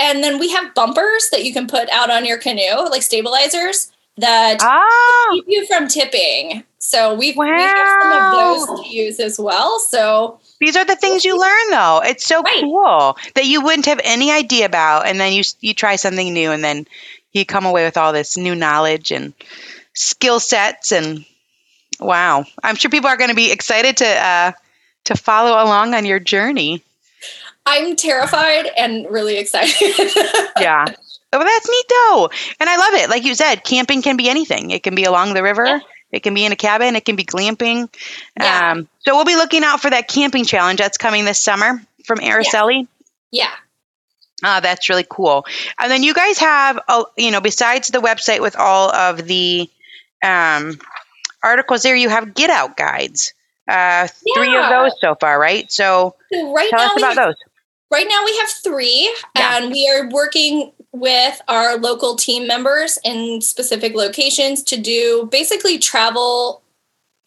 and then we have bumpers that you can put out on your canoe, like stabilizers that Oh, keep you from tipping. So we've we have some of those to use as well. So These are the things you learn, though. It's so Right. cool that you wouldn't have any idea about, and then you you try something new, and then you come away with all this new knowledge and skill sets, and wow, I'm sure people are going to be excited to uh, to follow along on your journey. I'm terrified and really excited. Yeah. Well, that's neat though. And I love it. Like you said, camping can be anything. It can be along the river. Yeah. It can be in a cabin. It can be glamping. Yeah. Um, so we'll be looking out for that camping challenge that's coming this summer from Araceli. yeah. Ah, that's really cool. And then you guys have, uh, you know, besides the website with all of the um, articles there, you have get out guides. Uh, Three of those so far, right? So So right tell us about have those. Right now we have three, Yeah. and we are working with our local team members in specific locations to do basically travel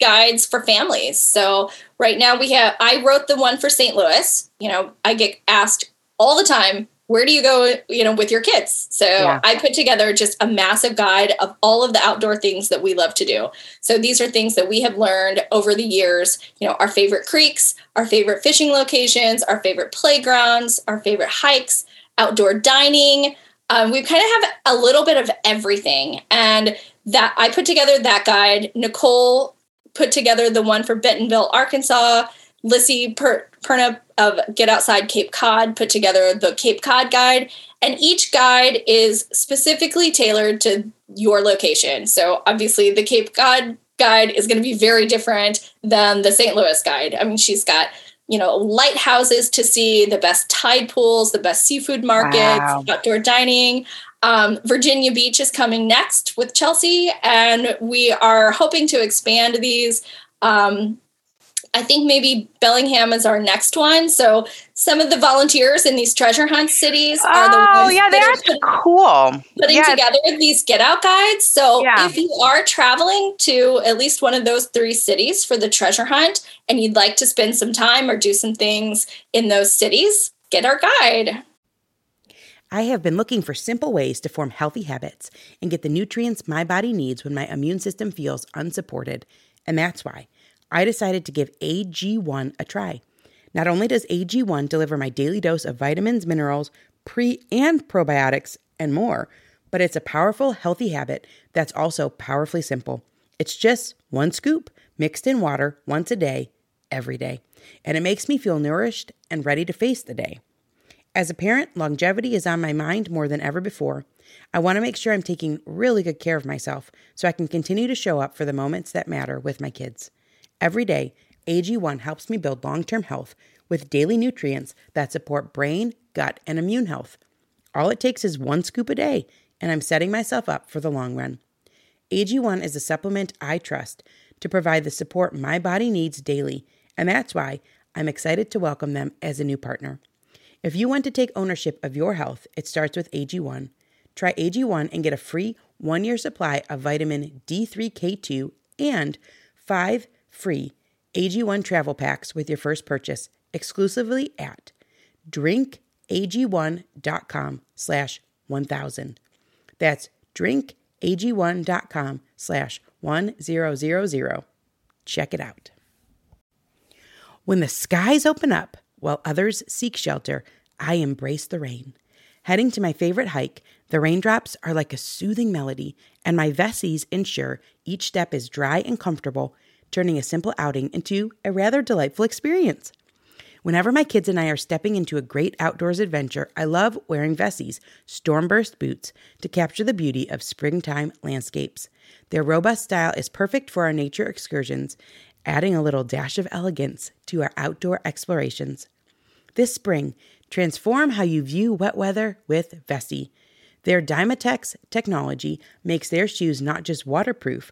guides for families. So right now we have I wrote the one for St. Louis. You know, I get asked all the time, where do you go, you know, with your kids? So Yeah. I put together just a massive guide of all of the outdoor things that we love to do. So these are things that we have learned over the years, you know, our favorite creeks, our favorite fishing locations, our favorite playgrounds, our favorite hikes, outdoor dining. Um, we kind of have a little bit of everything. And that I put together that guide. Nicole put together the one for Bentonville, Arkansas. Lissy per- Perna of Get Outside Cape Cod put together the Cape Cod guide. And each guide is specifically tailored to your location. So obviously, the Cape Cod guide is going to be very different than the St. Louis guide. I mean, she's got you know lighthouses to see, the best tide pools, the best seafood markets, Wow. outdoor dining. Um, Virginia Beach is coming next with Chelsea, and we are hoping to expand these. Um, I think maybe Bellingham is our next one. So some of the volunteers in these treasure hunt cities are the Oh, ones yeah, that are putting- cool. putting yeah, together these get out guides. So Yeah. if you are traveling to at least one of those three cities for the treasure hunt and you'd like to spend some time or do some things in those cities, get our guide. I have been looking for simple ways to form healthy habits and get the nutrients my body needs when my immune system feels unsupported. And that's why I decided to give AG1 a try. Not only does AG1 deliver my daily dose of vitamins, minerals, pre and probiotics, and more, but it's a powerful, healthy habit that's also powerfully simple. It's just one scoop mixed in water once a day, every day. And it makes me feel nourished and ready to face the day. As a parent, longevity is on my mind more than ever before. I want to make sure I'm taking really good care of myself so I can continue to show up for the moments that matter with my kids. Every day, AG1 helps me build long term health with daily nutrients that support brain, gut, and immune health. All it takes is one scoop a day, and I'm setting myself up for the long run. AG1 is a supplement I trust to provide the support my body needs daily, and that's why I'm excited to welcome them as a new partner. If you want to take ownership of your health, it starts with AG1. Try AG1 and get a free one year supply of vitamin D3K2 and five free AG1 travel packs with your first purchase exclusively at drinkag1.com slash 1000. That's drinkag1.com slash 1000. Check it out. When the skies open up while others seek shelter, I embrace the rain. Heading to my favorite hike, the raindrops are like a soothing melody, and my Vessies ensure each step is dry and comfortable, turning a simple outing into a rather delightful experience. Whenever my kids and I are stepping into a great outdoors adventure, I love wearing Vessies Stormburst boots to capture the beauty of springtime landscapes. Their robust style is perfect for our nature excursions, adding a little dash of elegance to our outdoor explorations. This spring, transform how you view wet weather with Vessi. Their Dymatex technology makes their shoes not just waterproof,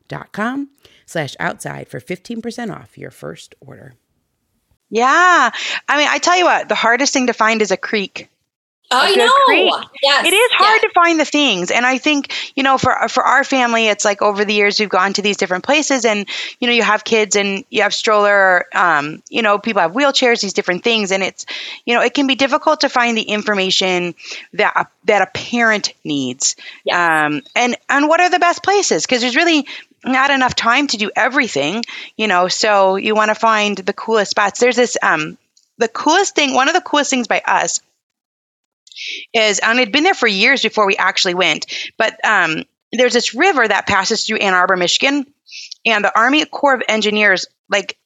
com slash outside for 15% off your first order. Yeah. I mean, I tell you what, the hardest thing to find is a creek. I know. creek. Yes. It is hard Yeah. to find the things, and I think you know for for our family, it's like over the years we've gone to these different places, and you know you have kids and you have stroller, um, you know people have wheelchairs, these different things, and it's you know it can be difficult to find the information that a, that a parent needs, Yes. um, and and what are the best places because there's really not enough time to do everything, you know. So you want to find the coolest spots. There's this um the coolest thing, one of the coolest things by us is and it'd been there for years before we actually went but um, there's this river that passes through ann arbor michigan and the army corps of engineers like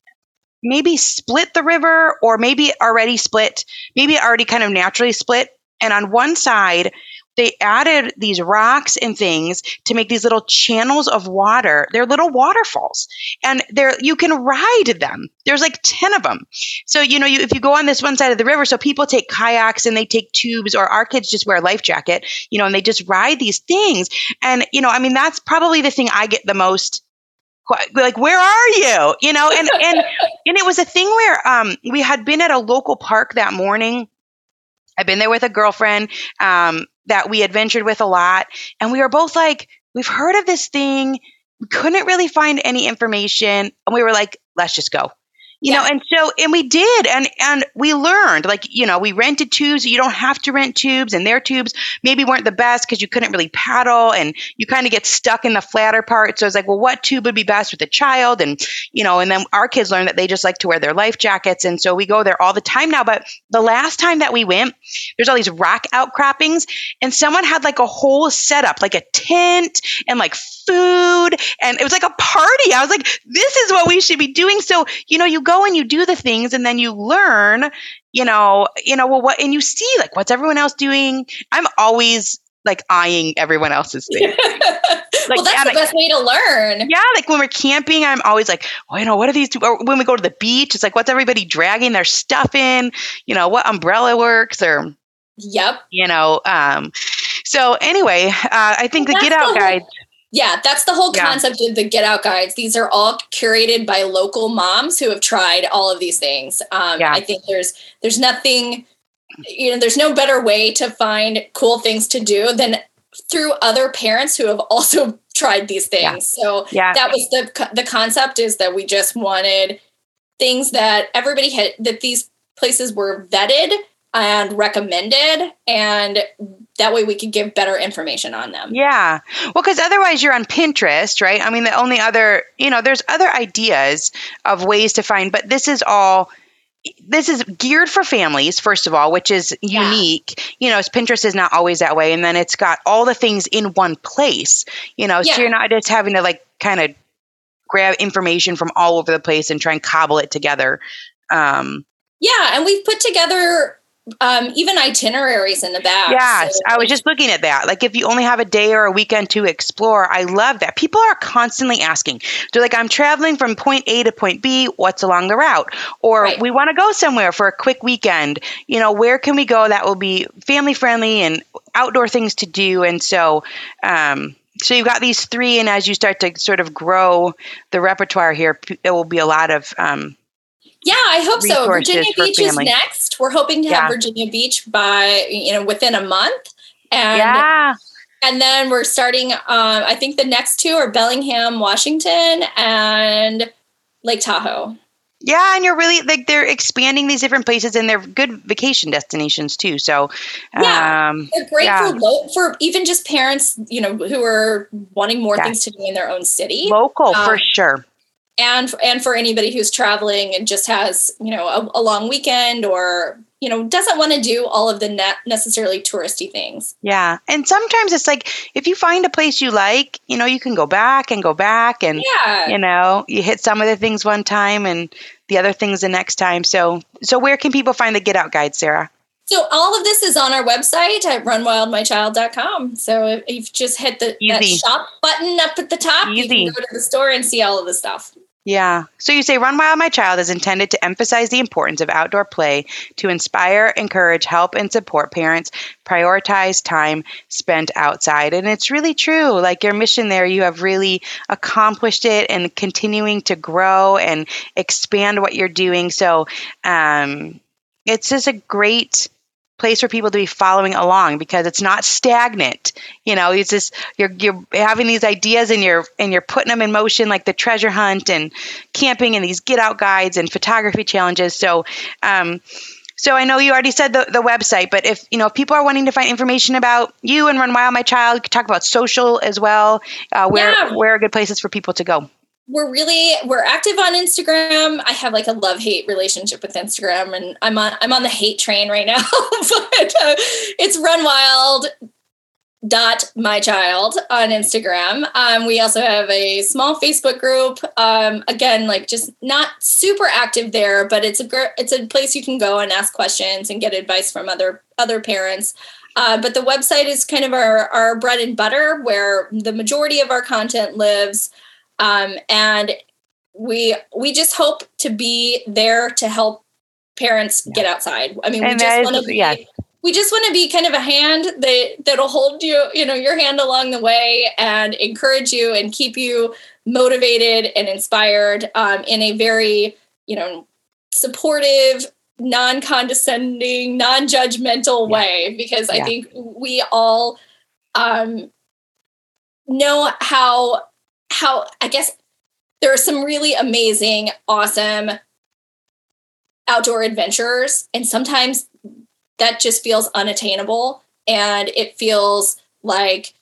maybe split the river or maybe already split maybe already kind of naturally split and on one side they added these rocks and things to make these little channels of water. They're little waterfalls. And they're you can ride them. There's like 10 of them so you know you, if you go on this one side of the river so people take kayaks and they take tubes or our kids just wear a life jacket you know and they just ride these things. And you know i mean that's probably the thing i get the most like where are you? You know and and and it was a thing where um we had been at a local park that morning. I've been there with a girlfriend um that we adventured with a lot. And we were both like we've heard of this thing. We couldn't really find any information. And we were like let's just go you know and so and we did and and we learned like you know we rented tubes you don't have to rent tubes and their tubes maybe weren't the best because you couldn't really paddle and you kind of get stuck in the flatter part so it's like well what tube would be best with a child? And you know and then our kids learned that they just like to wear their life jackets and so we go there all the time now but the last time that we went there's all these rock outcroppings and someone had like a whole setup like a tent and like food and it was like a party i was like this is what we should be doing so you know you go and you do the things and then you learn you know you know well what and you see like what's everyone else doing i'm always like eyeing everyone else's thing well, that's yeah, the like- best way to learn. yeah, like when we're camping, I'm always like, oh, you know, what are these? Or when we go to the beach, it's like, what's everybody dragging their stuff in? You know, what umbrella works or Yep. you know. Um, so anyway, uh, I think Well, the Get Out the Guide. Yeah, that's the whole Yeah. concept of the Get Out Guides. These are all curated by local moms who have tried all of these things. Um, Yeah. I think there's there's nothing, you know, there's no better way to find cool things to do than through other parents who have also tried these things. Yeah. So Yeah, that was the the concept is that we just wanted things that everybody had that these places were vetted and recommended and that way we could give better information on them. Yeah. Well, because otherwise you're on Pinterest, right? I mean, the only other, you know, there's other ideas of ways to find, but this is all. This is geared for families, first of all, which is Yeah. unique. You know, Pinterest is not always that way. And then it's got all the things in one place, you know, Yeah. so you're not just having to like kind of grab information from all over the place and try and cobble it together. Um, Yeah, and we've put together um, even itineraries in the back. Yes, So- I was just looking at that. Like, if you only have a day or a weekend to explore, I love that. People are constantly asking. They're like, I'm traveling from point A to point B. What's along the route? Or Right. we want to go somewhere for a quick weekend. You know, where can we go that will be family friendly and outdoor things to do? And so, um, so you've got these three, and as you start to sort of grow the repertoire here, there will be a lot of um, yeah, I hope so. Virginia for Beach is next. We're hoping to Yeah. have Virginia Beach by you know within a month, and yeah. and then we're starting. Um, I think the next two are Bellingham, Washington, and Lake Tahoe. Yeah, and you're really like they're expanding these different places, and they're good vacation destinations too. So, Yeah. um, They're great Yeah. for lo- for even just parents, you know, who are wanting more things to do in their own city. local for Um, sure. And and for anybody who's traveling and just has you know a, a long weekend or you know doesn't want to do all of the net necessarily touristy things. Yeah, and sometimes it's like if you find a place you like, you know, you can go back and go back, and yeah. you know, you hit some of the things one time and the other things the next time. So, so where can people find the Get Out Guide, Sara? so all of this is on our website at runwildmychild.com so if you just hit the that shop button up at the top you can go to the store and see all of the stuff Yeah. So you say Run Wild My Child is intended to emphasize the importance of outdoor play to inspire, encourage, help, and support parents prioritize time spent outside. And it's really true. Like your mission there, you have really accomplished it and continuing to grow and expand what you're doing. So um, it's just a great place for people to be following along because it's not stagnant. You know, it's just you're you're having these ideas and you're and you're putting them in motion like the treasure hunt and camping and these get out guides and photography challenges. So um so I know you already said the, the website, but if you know if people are wanting to find information about you and Run Wild My Child, talk about social as well. Uh, where yeah. where are good places for people to go? We're really we're active on Instagram. I have like a love hate relationship with Instagram, and I'm on I'm on the hate train right now. but uh, it's Run Wild dot my child on Instagram. Um, we also have a small Facebook group. Um, again, like just not super active there, but it's a gr- it's a place you can go and ask questions and get advice from other other parents. Uh, but the website is kind of our, our bread and butter where the majority of our content lives. Um, and we we just hope to be there to help parents yeah. get outside. I mean, and we just want to be, yes. we just want to be kind of a hand that that'll hold you, you know, your hand along the way and encourage you and keep you motivated and inspired um, in a very, you know, supportive, non-condescending, non-judgmental yeah. way. Because yeah. I think we all um, know how how I guess there are some really amazing, awesome outdoor adventures, and sometimes that just feels unattainable and it feels like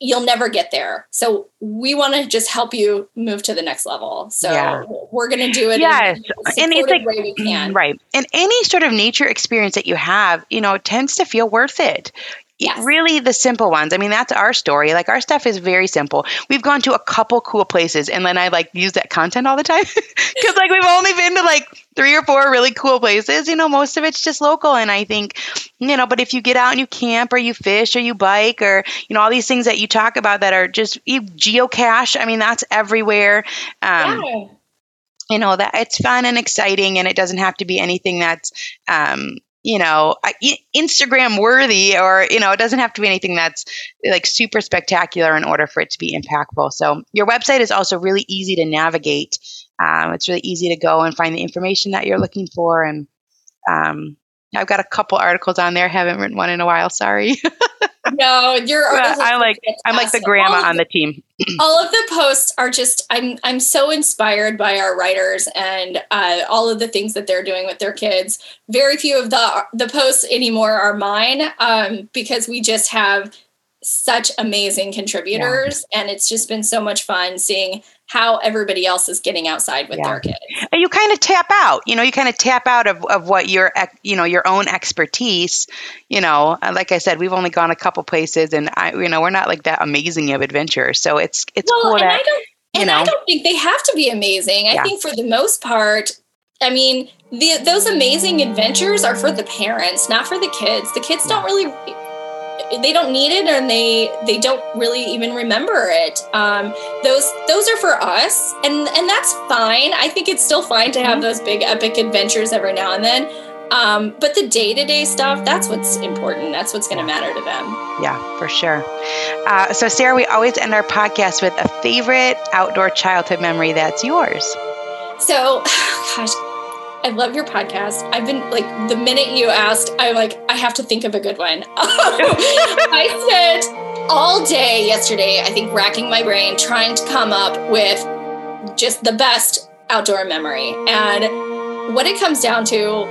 you'll never get there. So we want to just help you move to the next level. So yeah. we're going to do it. Yes. and it's like, way we can. Right. And any sort of nature experience that you have, you know, tends to feel worth it. Yes. Really, the simple ones. I mean, that's our story. Like, our stuff is very simple. We've gone to a couple cool places, and then I like use that content all the time because, like, we've only been to like three or four really cool places. You know, most of it's just local. And I think, you know, but if you get out and you camp or you fish or you bike or, you know, all these things that you talk about that are just you geocache, I mean, that's everywhere. Um, yeah you know that it's fun and exciting and it doesn't have to be anything that's um, you know instagram worthy or you know it doesn't have to be anything that's like super spectacular in order for it to be impactful. So your website is also really easy to navigate. Um, it's really easy to go and find the information that you're looking for. And um, i've got a couple articles on there. Haven't written one in a while. Sorry no, you're. I'm like. I'm like the grandma on the team. all of the posts are just. I'm I'm so inspired by our writers and uh, all of the things that they're doing with their kids. Very few of the the posts anymore are mine um, because we just have such amazing contributors yeah. and it's just been so much fun seeing how everybody else is getting outside with yeah. their kids and you kind of tap out you know you kind of tap out of, of what your you know your own expertise you know like i said we've only gone a couple places and i you know we're not like that amazing of adventurers so it's it's well, cool and that, I don't, you and know, I don't think they have to be amazing i yeah. think for the most part I mean, the, those amazing adventures are for the parents, not for the kids. The kids don't really they don't need it and they they don't really even remember it. Um, those those are for us and and that's fine. I think it's still fine to have mm-hmm. those big epic adventures every now and then. Um, but the day-to-day stuff that's what's important. That's what's going to matter to them. Yeah for sure. Uh, so Sara we always end our podcast with a favorite outdoor childhood memory that's yours. So gosh I love your podcast. I've been like the minute you asked, I'm like, I have to think of a good one. I spent all day yesterday, I think, racking my brain trying to come up with just the best outdoor memory. And what it comes down to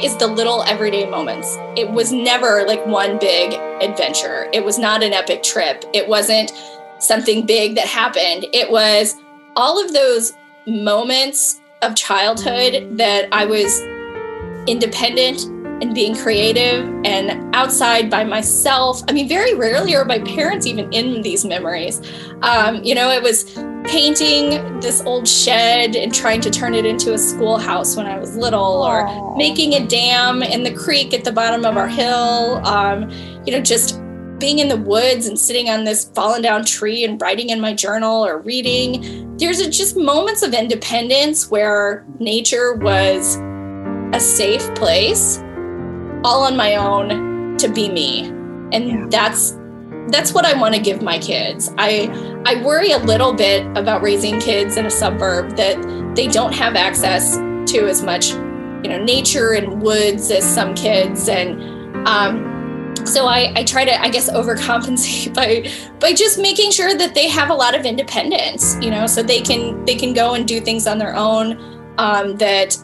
is the little everyday moments. It was never like one big adventure. It was not an epic trip. It wasn't something big that happened. It was all of those moments of childhood that I was independent and being creative and outside by myself. I mean, very rarely are my parents even in these memories. Um, you know, it was painting this old shed and trying to turn it into a schoolhouse when I was little, Aww. or making a dam in the creek at the bottom of our hill. Um, you know, just being in the woods and sitting on this fallen down tree and writing in my journal or reading. There's just moments of independence where nature was a safe place all on my own to be me. And yeah. that's that's what I want to give my kids. I I worry a little bit about raising kids in a suburb that they don't have access to as much, you know, nature and woods as some kids and um, so I, I try to i guess overcompensate by by just making sure that they have a lot of independence you know so they can they can go and do things on their own um, that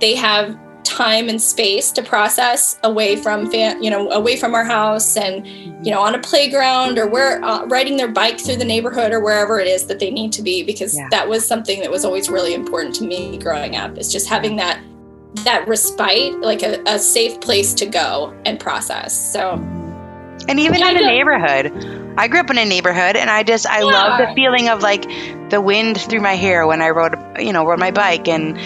they have time and space to process away from fam- you know away from our house and you know on a playground or where uh, riding their bike through the neighborhood or wherever it is that they need to be because yeah. that was something that was always really important to me growing up is just having that that respite, like a, a safe place to go and process. So, and even in a neighborhood, I grew up in a neighborhood, and I just I yeah. love the feeling of like the wind through my hair when I rode, you know, rode my bike, and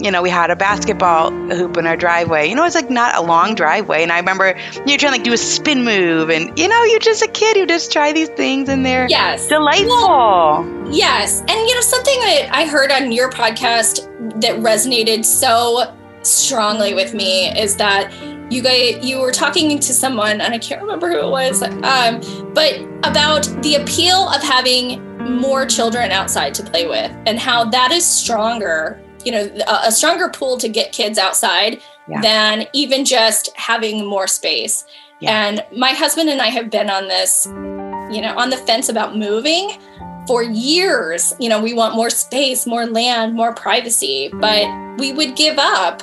you know, we had a basketball hoop in our driveway. You know, it's like not a long driveway. And I remember you're trying to like do a spin move and you know, you're just a kid who just try these things and they're yes. delightful. Well, yes. And you know, something that I heard on your podcast that resonated so strongly with me is that you guys you were talking to someone and I can't remember who it was um, but about the appeal of having more children outside to play with and how that is stronger you know a, a stronger pool to get kids outside yeah. than even just having more space yeah. and my husband and I have been on this you know on the fence about moving for years you know we want more space more land more privacy but we would give up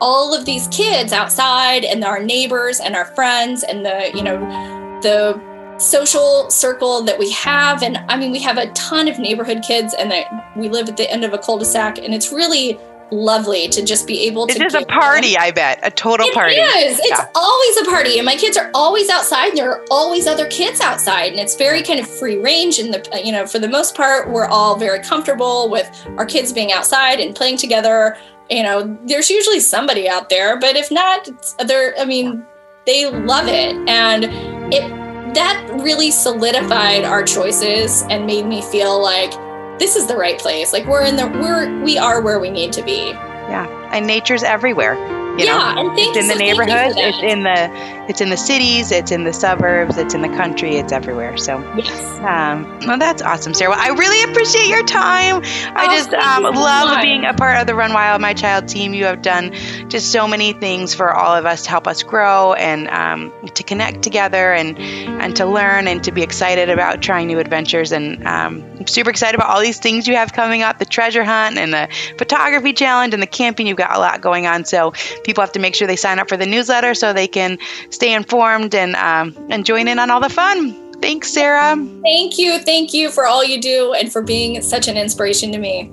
all of these kids outside and our neighbors and our friends and the you know the social circle that we have. And i mean we have a ton of neighborhood kids and that we live at the end of a cul-de-sac and it's really lovely to just be able to it is a party them. i bet. A total it party. is. it's yeah. always a party. And my kids are always outside. And there are always other kids outside. And it's very kind of free range. And the you know for the most part we're all very comfortable with our kids being outside and playing together you know, there's usually somebody out there, but if not, they're, I mean, they love it. And it, that really solidified our choices and made me feel like this is the right place. Like we're in the, we're, we are where we need to be. Yeah. And nature's everywhere. You yeah, know, and it's in the neighborhood, it's in the it's in the cities, it's in the suburbs, it's in the country, it's everywhere. So yes, um, well, that's awesome, Sara. Well, I really appreciate your time. Oh, I just um, love so being a part of the Run Wild My Child team. You have done just so many things for all of us to help us grow and um, to connect together and and to learn and to be excited about trying new adventures. And um, I'm super excited about all these things you have coming up: the treasure hunt and the photography challenge and the camping. You've got a lot going on, so people have to make sure they sign up for the newsletter so they can stay informed and um, and join in on all the fun. Thanks, Sara. Thank you. Thank you for all you do and for being such an inspiration to me.